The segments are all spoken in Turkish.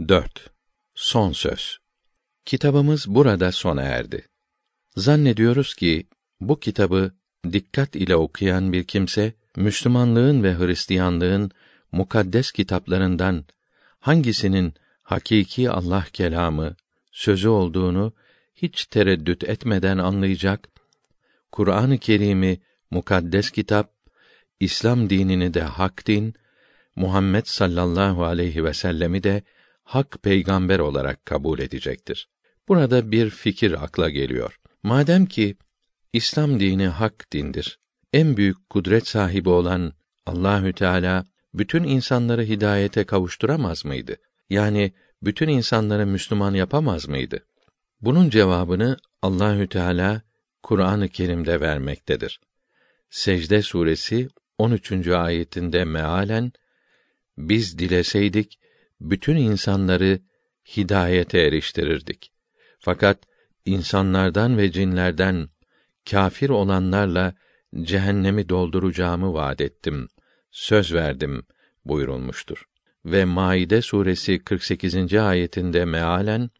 4. Son söz. Kitabımız burada sona erdi. Zannediyoruz ki bu kitabı dikkat ile okuyan bir kimse Müslümanlığın ve Hristiyanlığın mukaddes kitaplarından hangisinin hakiki Allah kelamı, sözü olduğunu hiç tereddüt etmeden anlayacak. Kur'an-ı Kerim'i mukaddes kitap, İslam dinini de hak din, Muhammed sallallahu aleyhi ve sellemi de hak peygamber olarak kabul edecektir. Burada bir fikir akla geliyor. Madem ki İslam dini hak dindir. En büyük kudret sahibi olan Allahü Teala bütün insanları hidayete kavuşturamaz mıydı? Yani bütün insanları Müslüman yapamaz mıydı? Bunun cevabını Allahü Teala Kur'an-ı Kerim'de vermektedir. Secde suresi 13. ayetinde mealen biz dileseydik bütün insanları hidayete eriştirirdik. Fakat insanlardan ve cinlerden kafir olanlarla cehennemi dolduracağımı vaad ettim, söz verdim buyurulmuştur. Ve Maide suresi 48. ayetinde mealen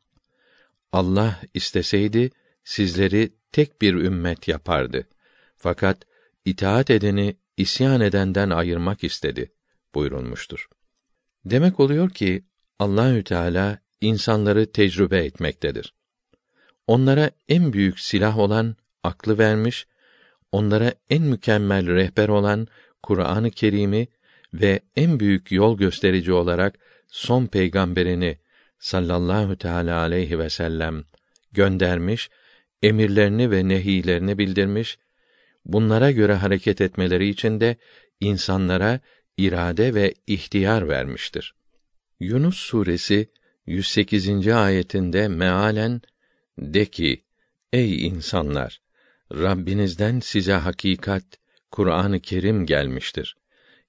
Allah isteseydi sizleri tek bir ümmet yapardı. Fakat itaat edeni isyan edenden ayırmak istedi buyurulmuştur. Demek oluyor ki Allahü Teala insanları tecrübe etmektedir. Onlara en büyük silah olan aklı vermiş, onlara en mükemmel rehber olan Kur'an-ı Kerim'i ve en büyük yol gösterici olarak son peygamberini sallallahu teala aleyhi ve sellem göndermiş, emirlerini ve nehilerini bildirmiş, bunlara göre hareket etmeleri için de insanlara irade ve ihtiyar vermiştir. Yunus suresi 108. ayetinde mealen de ki: Ey insanlar, Rabbinizden size hakikat, Kur'an-ı Kerim gelmiştir.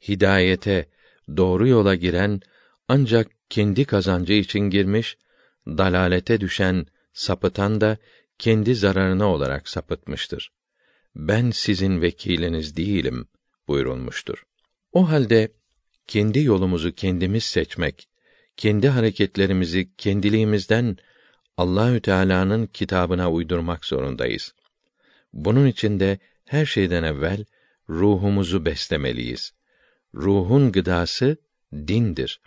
Hidayete, doğru yola giren ancak kendi kazancı için girmiş, dalalete düşen, sapıtan da kendi zararına olarak sapıtmıştır. Ben sizin vekiliniz değilim buyurulmuştur. O halde kendi yolumuzu kendimiz seçmek, kendi hareketlerimizi kendiliğimizden Allahü Teala'nın kitabına uydurmak zorundayız. Bunun için de her şeyden evvel ruhumuzu beslemeliyiz. Ruhun gıdası dindir.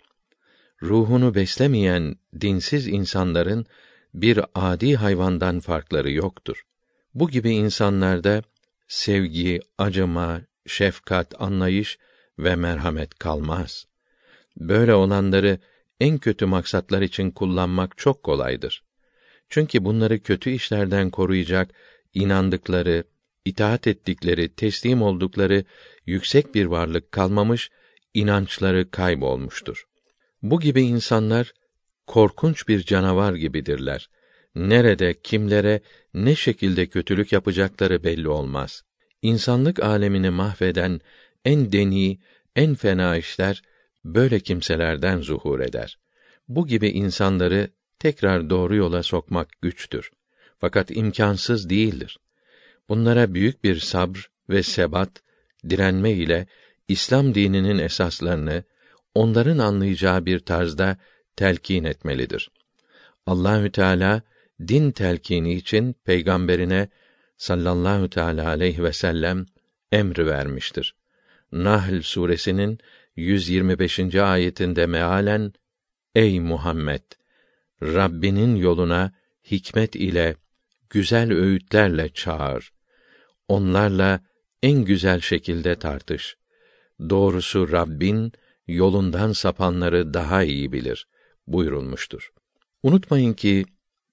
Ruhunu beslemeyen dinsiz insanların bir adi hayvandan farkları yoktur. Bu gibi insanlarda sevgi, acıma, şefkat, anlayış ve merhamet kalmaz. Böyle olanları en kötü maksatlar için kullanmak çok kolaydır. Çünkü bunları kötü işlerden koruyacak inandıkları, itaat ettikleri, teslim oldukları yüksek bir varlık kalmamış, inançları kaybolmuştur. Bu gibi insanlar korkunç bir canavar gibidirler. Nerede, kimlere, ne şekilde kötülük yapacakları belli olmaz. İnsanlık alemini mahveden en deni, en fena işler böyle kimselerden zuhur eder. Bu gibi insanları tekrar doğru yola sokmak güçtür. Fakat imkansız değildir. Bunlara büyük bir sabr ve sebat, direnme ile İslam dininin esaslarını onların anlayacağı bir tarzda telkin etmelidir. Allahü Teala din telkini için peygamberine sallallahu teala aleyhi ve sellem emri vermiştir. Nahl suresinin 125. ayetinde mealen Ey Muhammed Rabbinin yoluna hikmet ile güzel öğütlerle çağır. Onlarla en güzel şekilde tartış. Doğrusu Rabbin yolundan sapanları daha iyi bilir buyurulmuştur. Unutmayın ki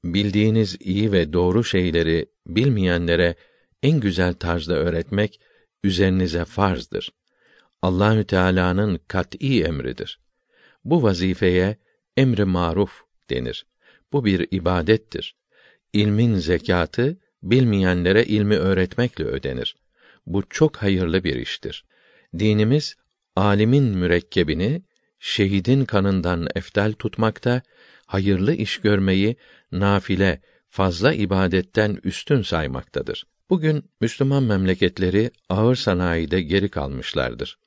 bildiğiniz iyi ve doğru şeyleri bilmeyenlere en güzel tarzda öğretmek üzerinize farzdır. Allahü Teala'nın kat'î emridir. Bu vazifeye emri maruf denir. Bu bir ibadettir. İlmin zekatı bilmeyenlere ilmi öğretmekle ödenir. Bu çok hayırlı bir iştir. Dinimiz alimin mürekkebini şehidin kanından eftal tutmakta, hayırlı iş görmeyi nafile, fazla ibadetten üstün saymaktadır. Bugün Müslüman memleketleri ağır sanayide geri kalmışlardır.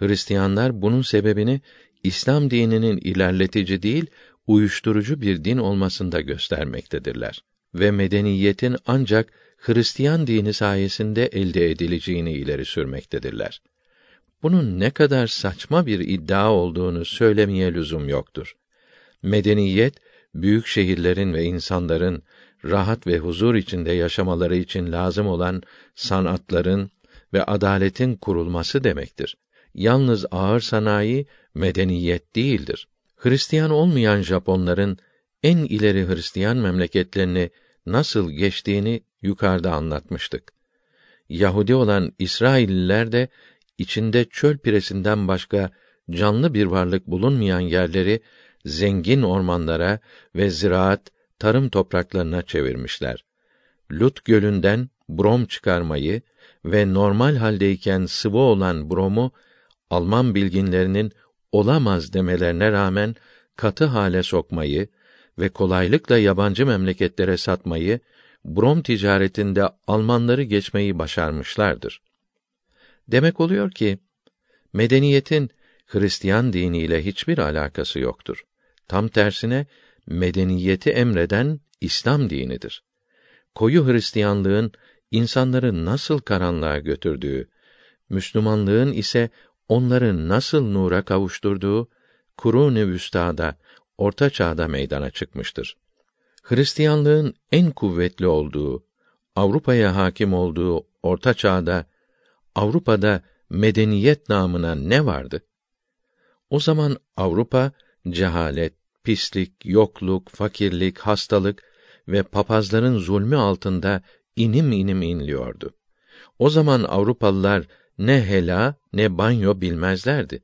Hristiyanlar bunun sebebini İslam dininin ilerletici değil, uyuşturucu bir din olmasında göstermektedirler ve medeniyetin ancak Hristiyan dini sayesinde elde edileceğini ileri sürmektedirler. Bunun ne kadar saçma bir iddia olduğunu söylemeye lüzum yoktur. Medeniyet büyük şehirlerin ve insanların rahat ve huzur içinde yaşamaları için lazım olan sanatların ve adaletin kurulması demektir. Yalnız ağır sanayi medeniyet değildir. Hristiyan olmayan Japonların en ileri Hristiyan memleketlerini nasıl geçtiğini yukarıda anlatmıştık. Yahudi olan İsrailliler de içinde çöl piresinden başka canlı bir varlık bulunmayan yerleri zengin ormanlara ve ziraat, tarım topraklarına çevirmişler. Lut gölünden brom çıkarmayı ve normal haldeyken sıvı olan bromu Alman bilginlerinin olamaz demelerine rağmen katı hale sokmayı ve kolaylıkla yabancı memleketlere satmayı, brom ticaretinde Almanları geçmeyi başarmışlardır. Demek oluyor ki medeniyetin Hristiyan diniyle hiçbir alakası yoktur. Tam tersine medeniyeti emreden İslam dinidir. Koyu Hristiyanlığın insanları nasıl karanlığa götürdüğü, Müslümanlığın ise onları nasıl nura kavuşturduğu Kurun-ı Vüsta'da, Orta Çağ'da meydana çıkmıştır. Hristiyanlığın en kuvvetli olduğu, Avrupa'ya hakim olduğu Orta Çağ'da Avrupa'da medeniyet namına ne vardı? O zaman Avrupa cehalet, pislik, yokluk, fakirlik, hastalık ve papazların zulmü altında inim inim inliyordu. O zaman Avrupalılar ne hela ne banyo bilmezlerdi.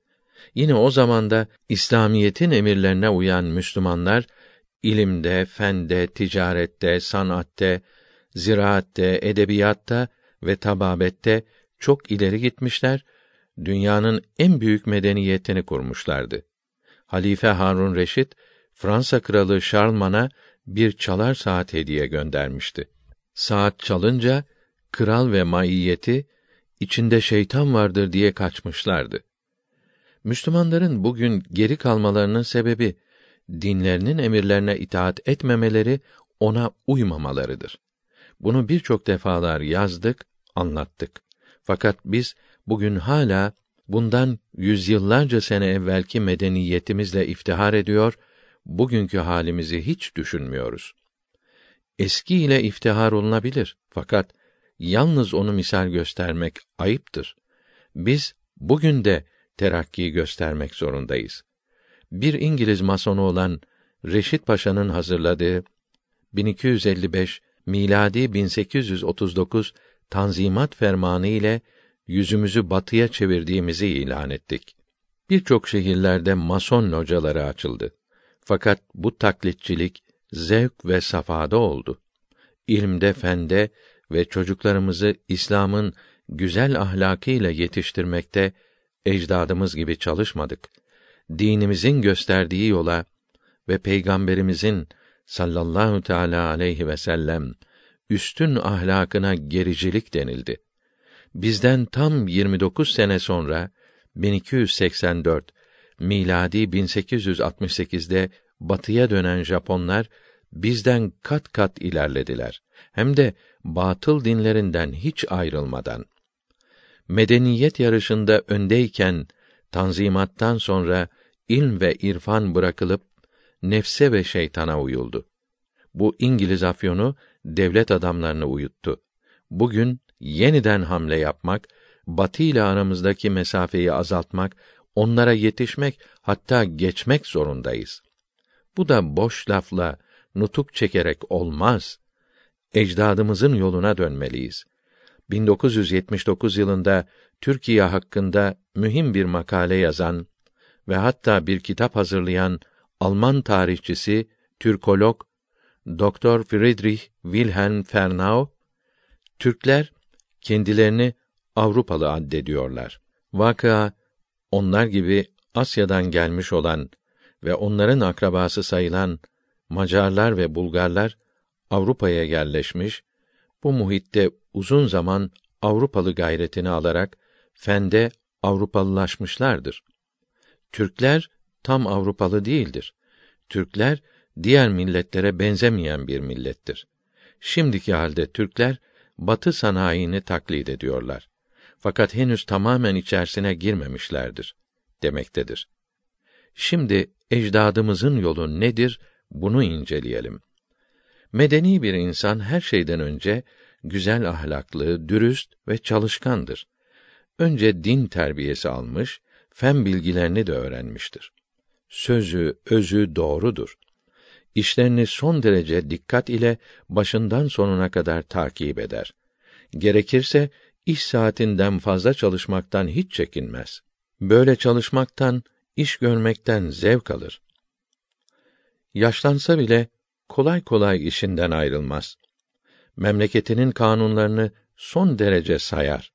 Yine o zamanda İslamiyetin emirlerine uyan Müslümanlar ilimde, fende, ticarette, sanatte, ziraatte, edebiyatta ve tababette çok ileri gitmişler, dünyanın en büyük medeniyetini kurmuşlardı. Halife Harun Reşit Fransa kralı Şarlman'a bir çalar saat hediye göndermişti. Saat çalınca kral ve maiyeti içinde şeytan vardır diye kaçmışlardı. Müslümanların bugün geri kalmalarının sebebi dinlerinin emirlerine itaat etmemeleri, ona uymamalarıdır. Bunu birçok defalar yazdık, anlattık. Fakat biz bugün hala bundan yüzyıllarca sene evvelki medeniyetimizle iftihar ediyor, bugünkü halimizi hiç düşünmüyoruz. Eski ile iftihar olunabilir fakat yalnız onu misal göstermek ayıptır. Biz bugün de terakki göstermek zorundayız. Bir İngiliz masonu olan Reşit Paşa'nın hazırladığı 1255 miladi 1839 Tanzimat fermanı ile yüzümüzü batıya çevirdiğimizi ilan ettik. Birçok şehirlerde mason locaları açıldı. Fakat bu taklitçilik zevk ve safada oldu. İlmde, fende ve çocuklarımızı İslam'ın güzel ahlakıyla yetiştirmekte ecdadımız gibi çalışmadık. Dinimizin gösterdiği yola ve peygamberimizin sallallahu teala aleyhi ve sellem üstün ahlakına gericilik denildi. Bizden tam 29 sene sonra 1284 miladi 1868'de batıya dönen Japonlar bizden kat kat ilerlediler. Hem de batıl dinlerinden hiç ayrılmadan. Medeniyet yarışında öndeyken tanzimattan sonra ilm ve irfan bırakılıp nefse ve şeytana uyuldu. Bu İngiliz afyonu devlet adamlarını uyuttu. Bugün yeniden hamle yapmak, Batı ile aramızdaki mesafeyi azaltmak, onlara yetişmek, hatta geçmek zorundayız. Bu da boş lafla, nutuk çekerek olmaz. Ecdadımızın yoluna dönmeliyiz. 1979 yılında Türkiye hakkında mühim bir makale yazan ve hatta bir kitap hazırlayan Alman tarihçisi, Türkolog Doktor Friedrich Wilhelm Fernau Türkler kendilerini Avrupalı addediyorlar. Vakıa onlar gibi Asya'dan gelmiş olan ve onların akrabası sayılan Macarlar ve Bulgarlar Avrupa'ya yerleşmiş, bu muhitte uzun zaman Avrupalı gayretini alarak fende Avrupalılaşmışlardır. Türkler tam Avrupalı değildir. Türkler diğer milletlere benzemeyen bir millettir. Şimdiki halde Türkler Batı sanayini taklit ediyorlar. Fakat henüz tamamen içerisine girmemişlerdir demektedir. Şimdi ecdadımızın yolu nedir? Bunu inceleyelim. Medeni bir insan her şeyden önce güzel ahlaklı, dürüst ve çalışkandır. Önce din terbiyesi almış, fen bilgilerini de öğrenmiştir. Sözü, özü doğrudur. İşlerini son derece dikkat ile başından sonuna kadar takip eder. Gerekirse iş saatinden fazla çalışmaktan hiç çekinmez. Böyle çalışmaktan, iş görmekten zevk alır. Yaşlansa bile kolay kolay işinden ayrılmaz. Memleketinin kanunlarını son derece sayar.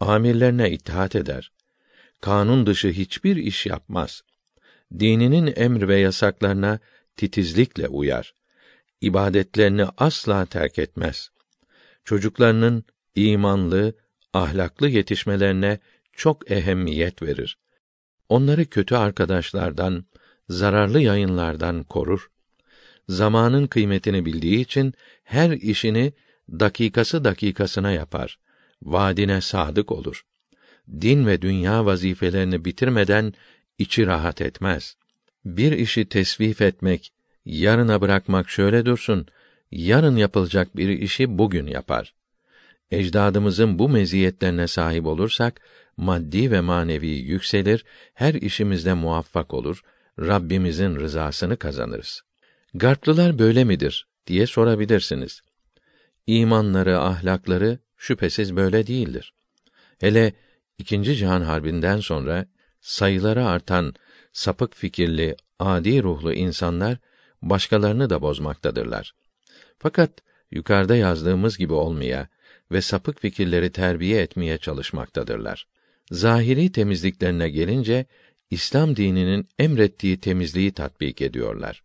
Amirlerine itaat eder. Kanun dışı hiçbir iş yapmaz. Dininin emr ve yasaklarına titizlikle uyar. İbadetlerini asla terk etmez. Çocuklarının imanlı, ahlaklı yetişmelerine çok ehemmiyet verir. Onları kötü arkadaşlardan, zararlı yayınlardan korur. Zamanın kıymetini bildiği için her işini dakikası dakikasına yapar. Vaadine sadık olur. Din ve dünya vazifelerini bitirmeden içi rahat etmez. Bir işi tesvif etmek, yarına bırakmak şöyle dursun, yarın yapılacak bir işi bugün yapar. Ecdadımızın bu meziyetlerine sahip olursak, maddi ve manevi yükselir, her işimizde muvaffak olur, Rabbimizin rızasını kazanırız. Garplılar böyle midir diye sorabilirsiniz. İmanları, ahlakları şüphesiz böyle değildir. Hele ikinci Cihan Harbi'nden sonra sayıları artan sapık fikirli, adi ruhlu insanlar başkalarını da bozmaktadırlar. Fakat yukarıda yazdığımız gibi olmaya ve sapık fikirleri terbiye etmeye çalışmaktadırlar. Zahiri temizliklerine gelince İslam dininin emrettiği temizliği tatbik ediyorlar.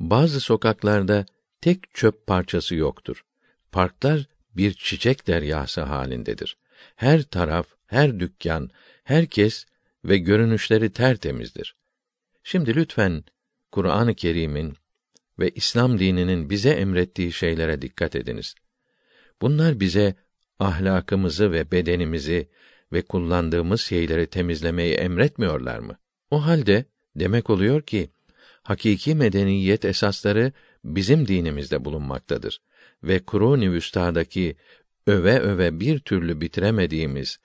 Bazı sokaklarda tek çöp parçası yoktur. Parklar bir çiçek deryası halindedir. Her taraf, her dükkan, herkes ve görünüşleri tertemizdir. Şimdi lütfen Kur'an-ı Kerim'in ve İslam dininin bize emrettiği şeylere dikkat ediniz. Bunlar bize ahlakımızı ve bedenimizi ve kullandığımız şeyleri temizlemeyi emretmiyorlar mı? O halde demek oluyor ki hakiki medeniyet esasları bizim dinimizde bulunmaktadır ve Kur'an-ı Vüsta'daki öve öve bir türlü bitiremediğimiz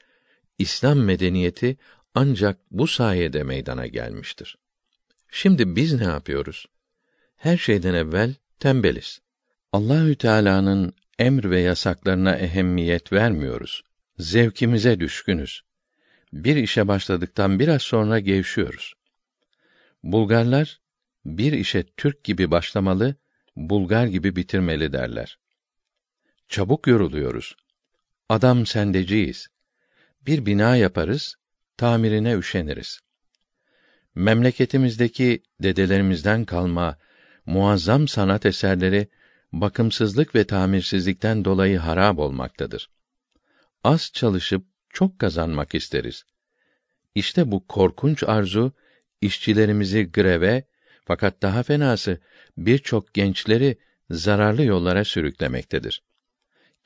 İslam medeniyeti ancak bu sayede meydana gelmiştir. Şimdi biz ne yapıyoruz? Her şeyden evvel tembeliz. Allahü Teala'nın emr ve yasaklarına ehemmiyet vermiyoruz. Zevkimize düşkünüz. Bir işe başladıktan biraz sonra gevşiyoruz. Bulgarlar bir işe Türk gibi başlamalı, Bulgar gibi bitirmeli derler. Çabuk yoruluyoruz. Adam sendeciyiz. Bir bina yaparız, tamirine üşeniriz. Memleketimizdeki dedelerimizden kalma muazzam sanat eserleri bakımsızlık ve tamirsizlikten dolayı harap olmaktadır. Az çalışıp çok kazanmak isteriz. İşte bu korkunç arzu işçilerimizi greve fakat daha fenası birçok gençleri zararlı yollara sürüklemektedir.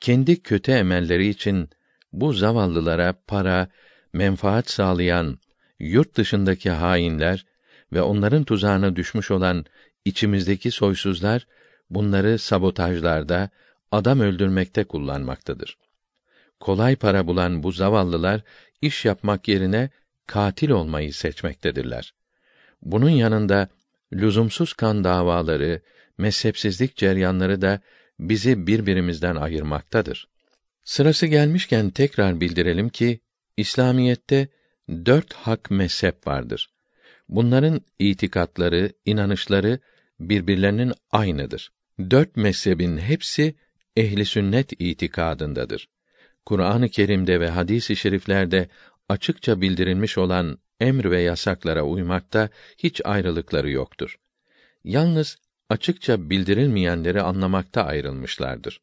Kendi kötü emelleri için bu zavallılara para, menfaat sağlayan yurt dışındaki hainler ve onların tuzağına düşmüş olan içimizdeki soysuzlar bunları sabotajlarda, adam öldürmekte kullanmaktadır. Kolay para bulan bu zavallılar iş yapmak yerine katil olmayı seçmektedirler. Bunun yanında lüzumsuz kan davaları, mezhepsizlik ceryanları da bizi birbirimizden ayırmaktadır. Sırası gelmişken tekrar bildirelim ki İslamiyette dört hak mezhep vardır. Bunların itikatları, inanışları birbirlerinin aynıdır. Dört mezhebin hepsi ehli sünnet itikadındadır. Kur'an-ı Kerim'de ve hadis-i şeriflerde açıkça bildirilmiş olan emr ve yasaklara uymakta hiç ayrılıkları yoktur. Yalnız açıkça bildirilmeyenleri anlamakta ayrılmışlardır.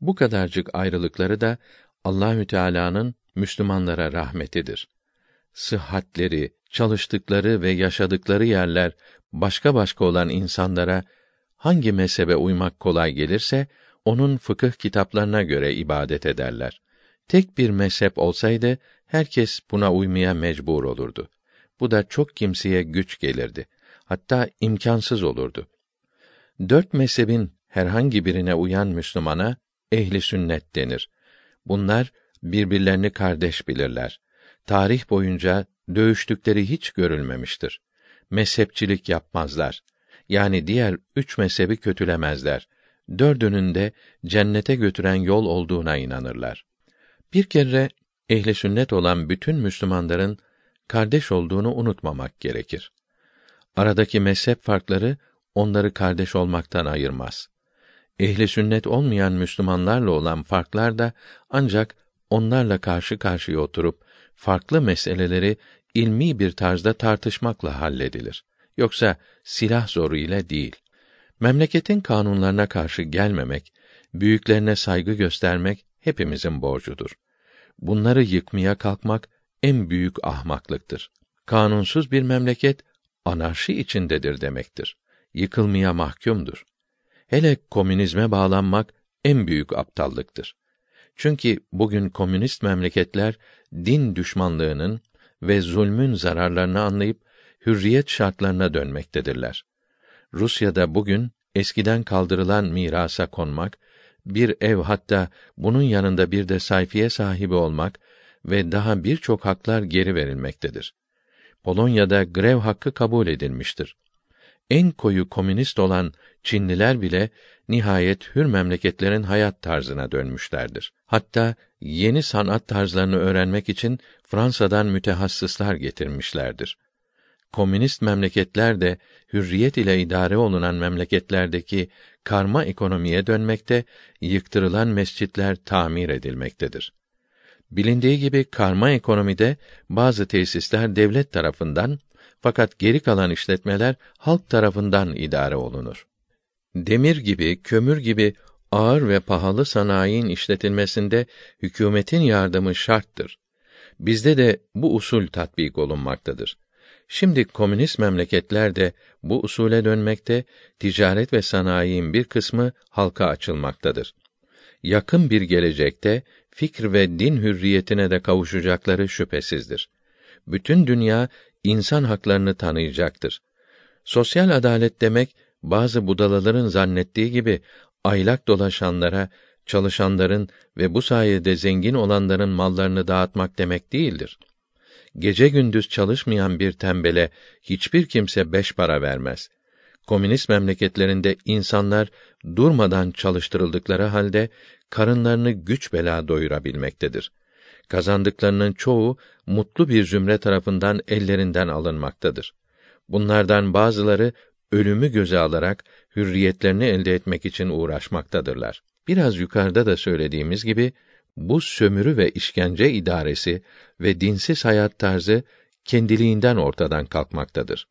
Bu kadarcık ayrılıkları da Allahü Teala'nın Müslümanlara rahmetidir. Sıhhatleri, çalıştıkları ve yaşadıkları yerler başka başka olan insanlara hangi mezhebe uymak kolay gelirse onun fıkıh kitaplarına göre ibadet ederler. Tek bir mezhep olsaydı herkes buna uymaya mecbur olurdu. Bu da çok kimseye güç gelirdi. Hatta imkansız olurdu. Dört mezhebin herhangi birine uyan Müslümana ehli sünnet denir. Bunlar birbirlerini kardeş bilirler. Tarih boyunca dövüştükleri hiç görülmemiştir. Mezhepçilik yapmazlar. Yani diğer üç mezhebi kötülemezler. Dördünün de cennete götüren yol olduğuna inanırlar. Bir kere ehli sünnet olan bütün Müslümanların kardeş olduğunu unutmamak gerekir. Aradaki mezhep farkları onları kardeş olmaktan ayırmaz. Ehli sünnet olmayan Müslümanlarla olan farklar da ancak onlarla karşı karşıya oturup farklı meseleleri ilmi bir tarzda tartışmakla halledilir. Yoksa silah zoru ile değil. Memleketin kanunlarına karşı gelmemek, büyüklerine saygı göstermek hepimizin borcudur. Bunları yıkmaya kalkmak en büyük ahmaklıktır. Kanunsuz bir memleket anarşi içindedir demektir. Yıkılmaya mahkumdur. Hele komünizme bağlanmak en büyük aptallıktır. Çünkü bugün komünist memleketler din düşmanlığının ve zulmün zararlarını anlayıp hürriyet şartlarına dönmektedirler. Rusya'da bugün eskiden kaldırılan mirasa konmak, bir ev hatta bunun yanında bir de sayfiye sahibi olmak ve daha birçok haklar geri verilmektedir. Polonya'da grev hakkı kabul edilmiştir. En koyu komünist olan Çinliler bile nihayet hür memleketlerin hayat tarzına dönmüşlerdir. Hatta yeni sanat tarzlarını öğrenmek için Fransa'dan mütehassıslar getirmişlerdir. Komünist memleketler de hürriyet ile idare olunan memleketlerdeki karma ekonomiye dönmekte, yıktırılan mescitler tamir edilmektedir. Bilindiği gibi karma ekonomide bazı tesisler devlet tarafından fakat geri kalan işletmeler halk tarafından idare olunur. Demir gibi, kömür gibi ağır ve pahalı sanayinin işletilmesinde hükümetin yardımı şarttır. Bizde de bu usul tatbik olunmaktadır. Şimdi komünist memleketler de bu usule dönmekte, ticaret ve sanayinin bir kısmı halka açılmaktadır. Yakın bir gelecekte fikr ve din hürriyetine de kavuşacakları şüphesizdir. Bütün dünya insan haklarını tanıyacaktır. Sosyal adalet demek bazı budalaların zannettiği gibi aylak dolaşanlara, çalışanların ve bu sayede zengin olanların mallarını dağıtmak demek değildir. Gece gündüz çalışmayan bir tembele hiçbir kimse beş para vermez. Komünist memleketlerinde insanlar durmadan çalıştırıldıkları halde karınlarını güç bela doyurabilmektedir. Kazandıklarının çoğu mutlu bir zümre tarafından ellerinden alınmaktadır. Bunlardan bazıları ölümü göze alarak hürriyetlerini elde etmek için uğraşmaktadırlar. Biraz yukarıda da söylediğimiz gibi bu sömürü ve işkence idaresi ve dinsiz hayat tarzı kendiliğinden ortadan kalkmaktadır.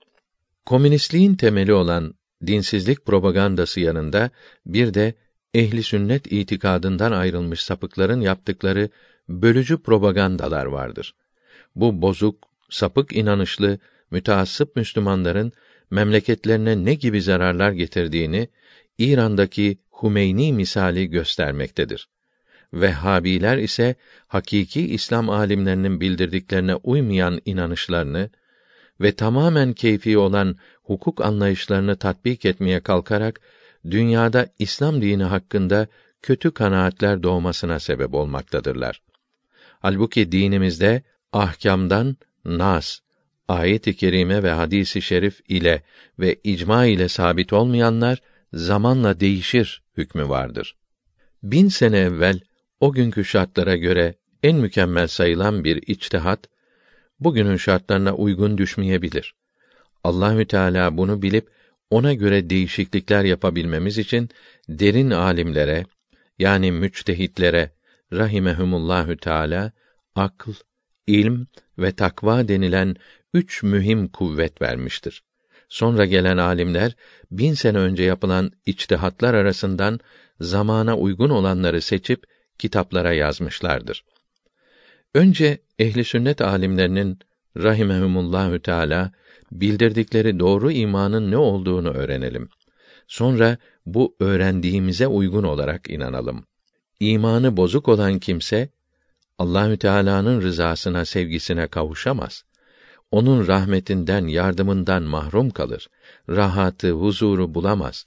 Komünistliğin temeli olan dinsizlik propagandası yanında bir de ehli sünnet itikadından ayrılmış sapıkların yaptıkları bölücü propagandalar vardır. Bu bozuk, sapık inanışlı, müteassıp Müslümanların memleketlerine ne gibi zararlar getirdiğini İran'daki Humeyni misali göstermektedir. Vehhabiler ise hakiki İslam alimlerinin bildirdiklerine uymayan inanışlarını ve tamamen keyfi olan hukuk anlayışlarını tatbik etmeye kalkarak dünyada İslam dini hakkında kötü kanaatler doğmasına sebep olmaktadırlar. Halbuki dinimizde ahkamdan nas, ayet-i kerime ve hadisi şerif ile ve icma ile sabit olmayanlar zamanla değişir hükmü vardır. Bin sene evvel o günkü şartlara göre en mükemmel sayılan bir içtihat bugünün şartlarına uygun düşmeyebilir. Allahü Teala bunu bilip ona göre değişiklikler yapabilmemiz için derin alimlere yani müçtehitlere rahimehumullahü teala akıl, ilm ve takva denilen üç mühim kuvvet vermiştir. Sonra gelen alimler bin sene önce yapılan içtihatlar arasından zamana uygun olanları seçip kitaplara yazmışlardır. Önce ehli sünnet alimlerinin rahimehumullahü teala bildirdikleri doğru imanın ne olduğunu öğrenelim. Sonra bu öğrendiğimize uygun olarak inanalım. İmanı bozuk olan kimse Allahü Teala'nın rızasına, sevgisine kavuşamaz. Onun rahmetinden, yardımından mahrum kalır. Rahatı, huzuru bulamaz.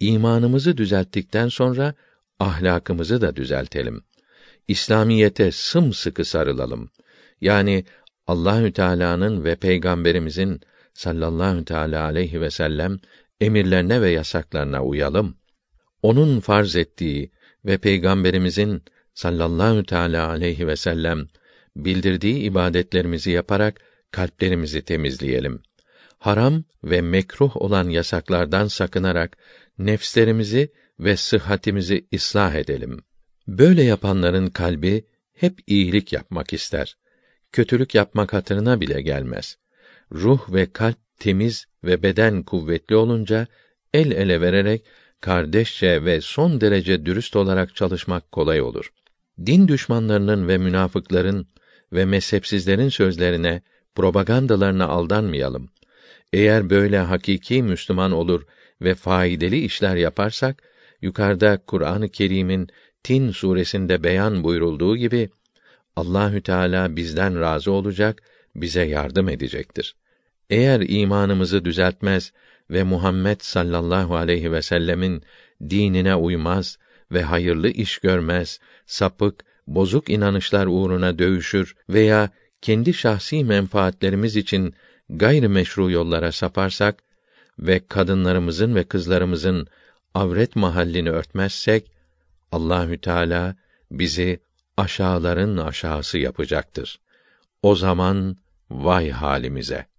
İmanımızı düzelttikten sonra ahlakımızı da düzeltelim. İslamiyete sımsıkı sarılalım. Yani Allahü Teala'nın ve peygamberimizin sallallahu teala aleyhi ve sellem emirlerine ve yasaklarına uyalım. Onun farz ettiği ve peygamberimizin sallallahu teala aleyhi ve sellem bildirdiği ibadetlerimizi yaparak kalplerimizi temizleyelim. Haram ve mekruh olan yasaklardan sakınarak nefslerimizi ve sıhhatimizi ıslah edelim. Böyle yapanların kalbi hep iyilik yapmak ister. Kötülük yapmak hatırına bile gelmez. Ruh ve kalp temiz ve beden kuvvetli olunca el ele vererek kardeşçe ve son derece dürüst olarak çalışmak kolay olur. Din düşmanlarının ve münafıkların ve mezhepsizlerin sözlerine, propagandalarına aldanmayalım. Eğer böyle hakiki Müslüman olur ve faydalı işler yaparsak, yukarıda Kur'an-ı Kerim'in Tin suresinde beyan buyurulduğu gibi Allahü Teala bizden razı olacak, bize yardım edecektir. Eğer imanımızı düzeltmez ve Muhammed sallallahu aleyhi ve sellemin dinine uymaz ve hayırlı iş görmez, sapık, bozuk inanışlar uğruna dövüşür veya kendi şahsi menfaatlerimiz için gayri meşru yollara saparsak ve kadınlarımızın ve kızlarımızın avret mahallini örtmezsek Allahü Teala bizi aşağıların aşağısı yapacaktır. O zaman vay halimize.